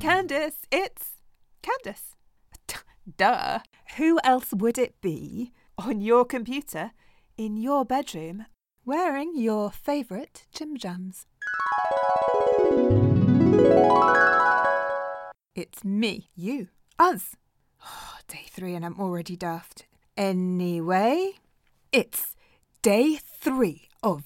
Candace, it's Candace. Duh. Who else would it be on your computer in your bedroom wearing your favourite Jim Jams? It's me, you, us. Oh, day three and I'm already daft. Anyway, it's day three of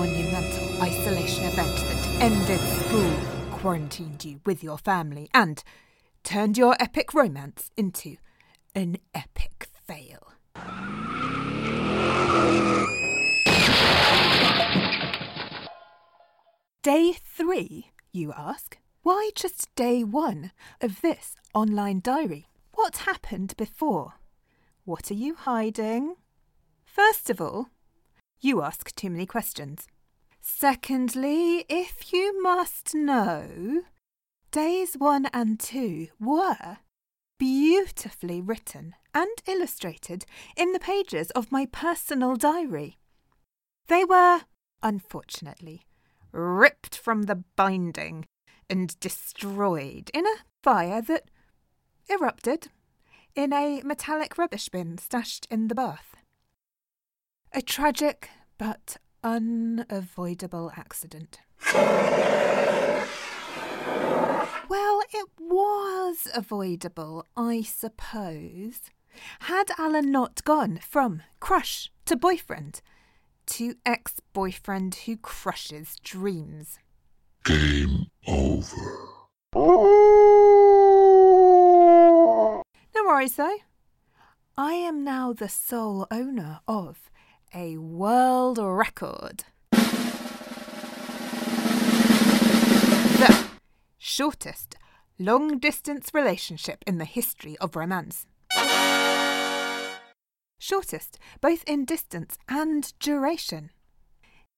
monumental isolation event that ended school, quarantined you with your family, and turned your epic romance into an epic fail. Day three, you ask? Why just day one of this online diary? What happened before? What are you hiding? First of all, you ask too many questions. Secondly, if you must know, days one and two were beautifully written and illustrated in the pages of my personal diary. They were, unfortunately, ripped from the binding and destroyed in a fire that erupted in a metallic rubbish bin stashed in the bath. A tragic but unavoidable accident. Well, it was avoidable, I suppose. Had Alan not gone from crush to boyfriend to ex boyfriend who crushes dreams. Game over. No worries though. I am now the sole owner of a world record. The shortest long distance relationship in the history of romance. Shortest, both in distance and duration.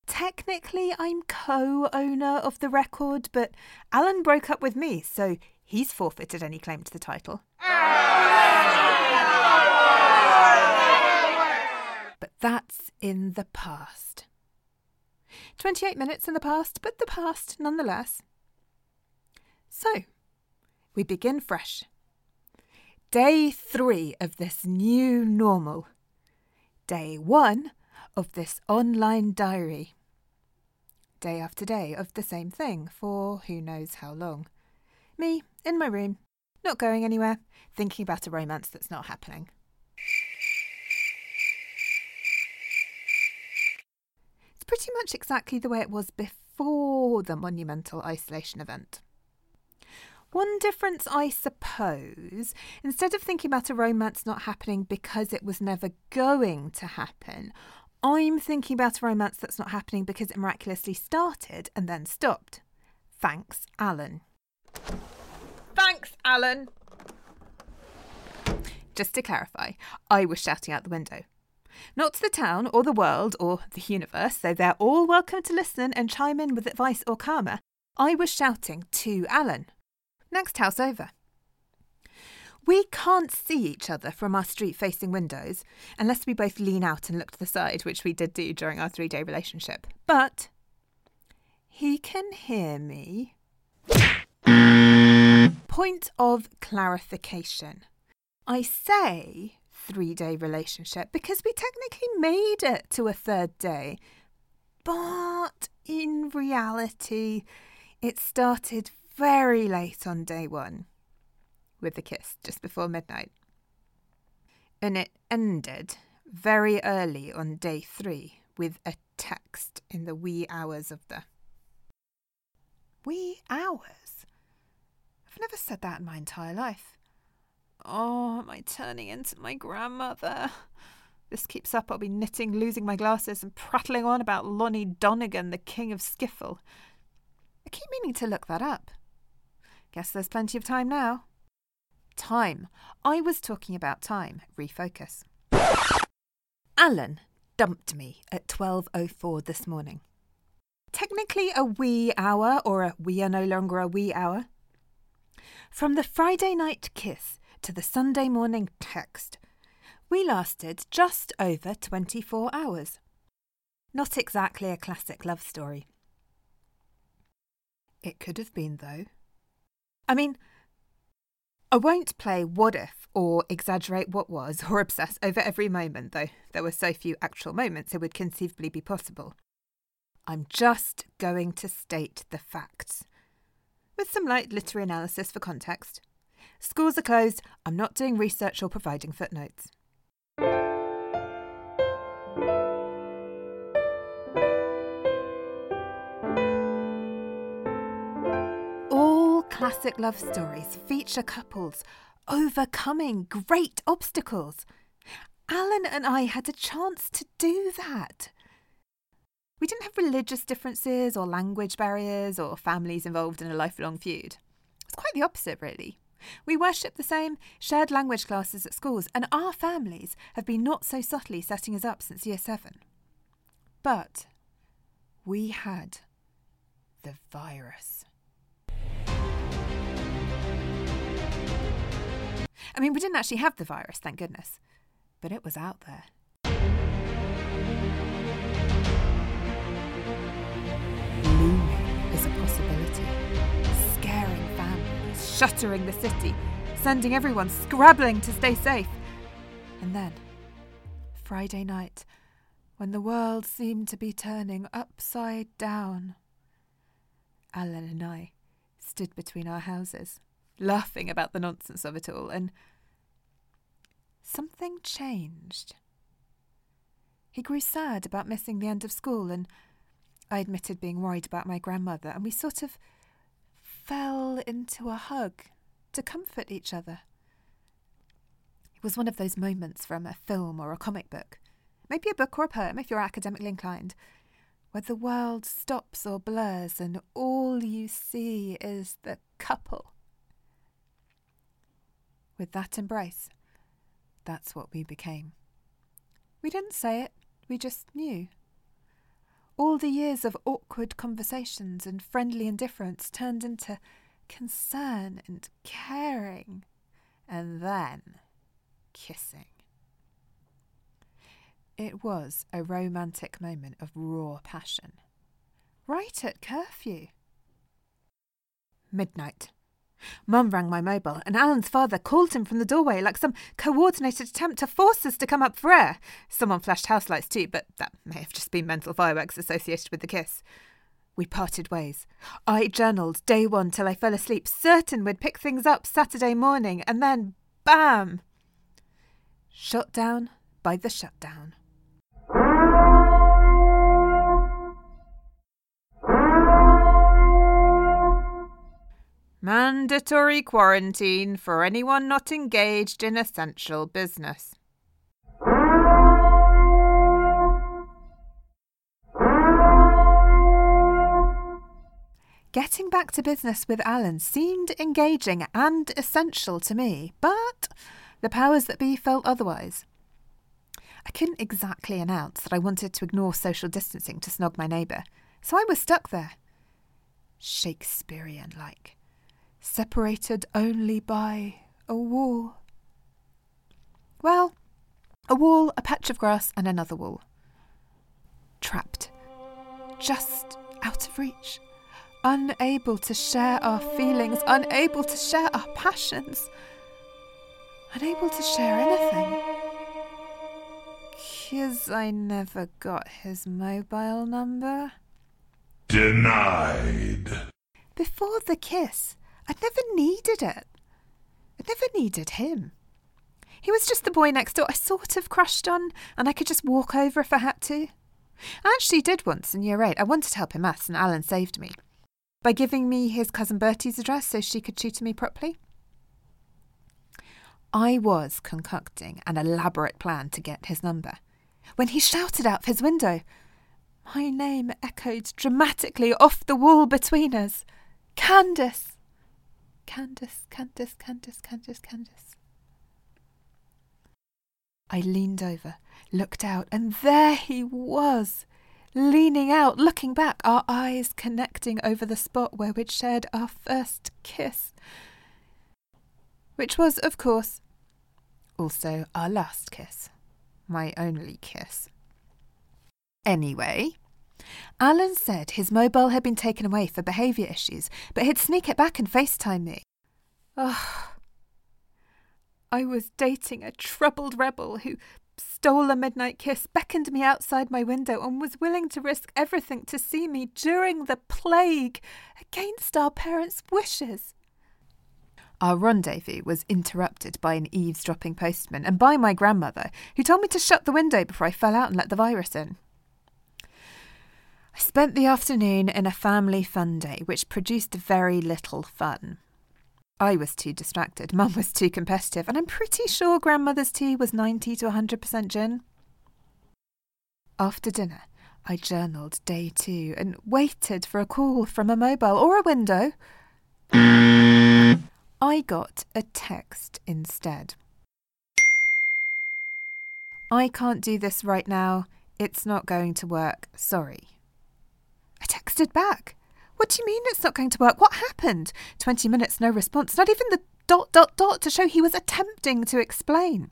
Technically, I'm co owner of the record, but Alan broke up with me, so he's forfeited any claim to the title. That's in the past. 28 minutes in the past, but the past nonetheless. So, we begin fresh. Day three of this new normal. Day one of this online diary. Day after day of the same thing for who knows how long. Me, in my room, not going anywhere, thinking about a romance that's not happening. Pretty much exactly the way it was before the monumental isolation event. One difference, I suppose, instead of thinking about a romance not happening because it was never going to happen, I'm thinking about a romance that's not happening because it miraculously started and then stopped. Thanks, Alan. Thanks, Alan. Just to clarify, I was shouting out the window. Not the town or the world or the universe, though they're all welcome to listen and chime in with advice or karma. I was shouting to Alan. Next house over. We can't see each other from our street facing windows unless we both lean out and look to the side, which we did do during our three day relationship. But he can hear me. Point of clarification. I say three day relationship because we technically made it to a third day. But in reality, it started very late on day one with the kiss just before midnight. And it ended very early on day three with a text in the wee hours of the. Wee hours? I've never said that in my entire life. Oh, am I turning into my grandmother? This keeps up, I'll be knitting, losing my glasses, and prattling on about Lonnie Donegan, the king of skiffle. I keep meaning to look that up. Guess there's plenty of time now. Time. I was talking about time. Refocus. Alan dumped me at 12.04 this morning. Technically a wee hour, or a we are no longer a wee hour. From the Friday night kiss to the Sunday morning text, we lasted just over 24 hours. Not exactly a classic love story. It could have been, though. I mean, I won't play what if or exaggerate what was or obsess over every moment, though there were so few actual moments it would conceivably be possible. I'm just going to state the facts. With some light literary analysis for context. Schools are closed, I'm not doing research or providing footnotes. All classic love stories feature couples overcoming great obstacles. Alan and I had a chance to do that. We didn't have religious differences or language barriers or families involved in a lifelong feud. It's quite the opposite, really. We worship the same, shared language classes at schools, and our families have been not so subtly setting us up since year seven. But we had the virus. I mean, we didn't actually have the virus, thank goodness, but it was out there. Shuttering the city, sending everyone scrabbling to stay safe. And then, Friday night, when the world seemed to be turning upside down, Alan and I stood between our houses, laughing about the nonsense of it all, and something changed. He grew sad about missing the end of school, and I admitted being worried about my grandmother, and we sort of fell into a hug to comfort each other. It was one of those moments from a film or a comic book, maybe a book or a poem if you're academically inclined, where the world stops or blurs and all you see is the couple. With that embrace, that's what we became. We didn't say it, we just knew. All the years of awkward conversations and friendly indifference turned into concern and caring, and then kissing. It was a romantic moment of raw passion. Right at curfew. Midnight. Mum rang my mobile, and Alan's father called him from the doorway like some coordinated attempt to force us to come up for air. Someone flashed house lights too, but that may have just been mental fireworks associated with the kiss. We parted ways. I journaled day one till I fell asleep, certain we'd pick things up Saturday morning, and then bam! Shut down by the shutdown. Mandatory quarantine for anyone not engaged in essential business. Getting back to business with Alan seemed engaging and essential to me, but the powers that be felt otherwise. I couldn't exactly announce that I wanted to ignore social distancing to snog my neighbour, so I was stuck there. Shakespearean like separated only by a wall. Well, a wall, a patch of grass, and another wall. Trapped. Just out of reach. Unable to share our feelings, unable to share our passions, unable to share anything. Because I never got his mobile number. Denied. Before the kiss, I'd never needed it. I'd never needed him. He was just the boy next door I sort of crushed on, and I could just walk over if I had to. I actually did once in year eight. I wanted to help him maths, and Alan saved me by giving me his cousin Bertie's address so she could tutor me properly. I was concocting an elaborate plan to get his number when he shouted out of his window. My name echoed dramatically off the wall between us. Candace! Candace, Candace, Candace, Candace, Candace. I leaned over, looked out, and there he was, leaning out, looking back, our eyes connecting over the spot where we'd shared our first kiss. Which was, of course, also our last kiss. My only kiss. Anyway, Alan said his mobile had been taken away for behaviour issues, but he'd sneak it back and FaceTime me. Ugh. I was dating a troubled rebel who stole a midnight kiss, beckoned me outside my window, and was willing to risk everything to see me during the plague against our parents' wishes. Our rendezvous was interrupted by an eavesdropping postman and by my grandmother, who told me to shut the window before I fell out and let the virus in. I spent the afternoon in a family fun day, which produced very little fun. I was too distracted, Mum was too competitive, and I'm pretty sure grandmother's tea was 90 to 100% gin. After dinner, I journaled day two and waited for a call from a mobile or a window. I got a text instead. I can't do this right now. It's not going to work. Sorry. I texted back. What do you mean it's not going to work? What happened? 20 minutes, no response. Not even the dot dot dot to show he was attempting to explain.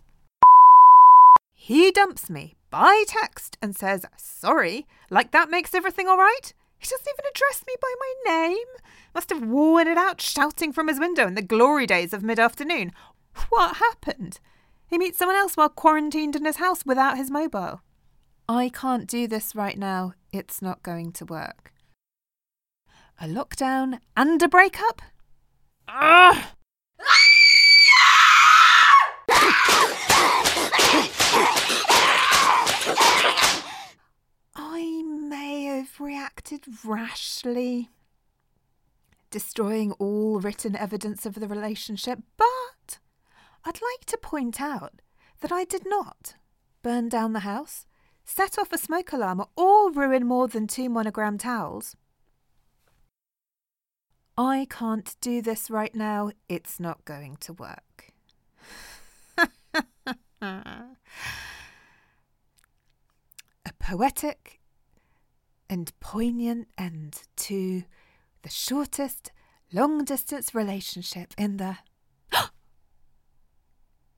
He dumps me by text and says, sorry, like that makes everything all right? He doesn't even address me by my name. Must have worn it out shouting from his window in the glory days of mid afternoon. What happened? He meets someone else while quarantined in his house without his mobile. I can't do this right now. It's not going to work a lockdown, and a breakup? Ugh! I may have reacted rashly, destroying all written evidence of the relationship, but I'd like to point out that I did not burn down the house, set off a smoke alarm, or ruin more than two monogram towels. I can't do this right now. It's not going to work. a poetic and poignant end to the shortest long distance relationship in the.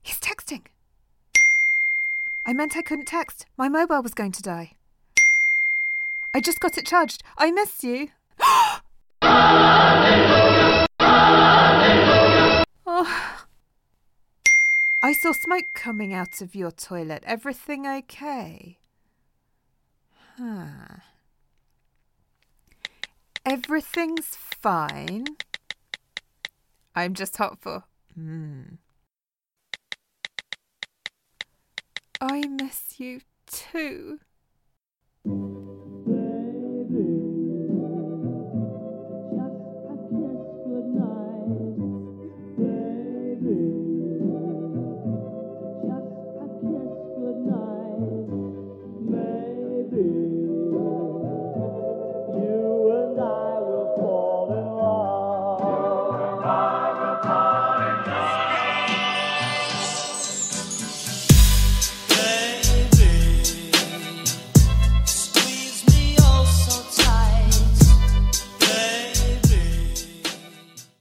He's texting! I meant I couldn't text. My mobile was going to die. I just got it charged. I miss you. Oh. I saw smoke coming out of your toilet. Everything okay? Huh. Everything's fine. I'm just hopeful. for. Hmm. I miss you too.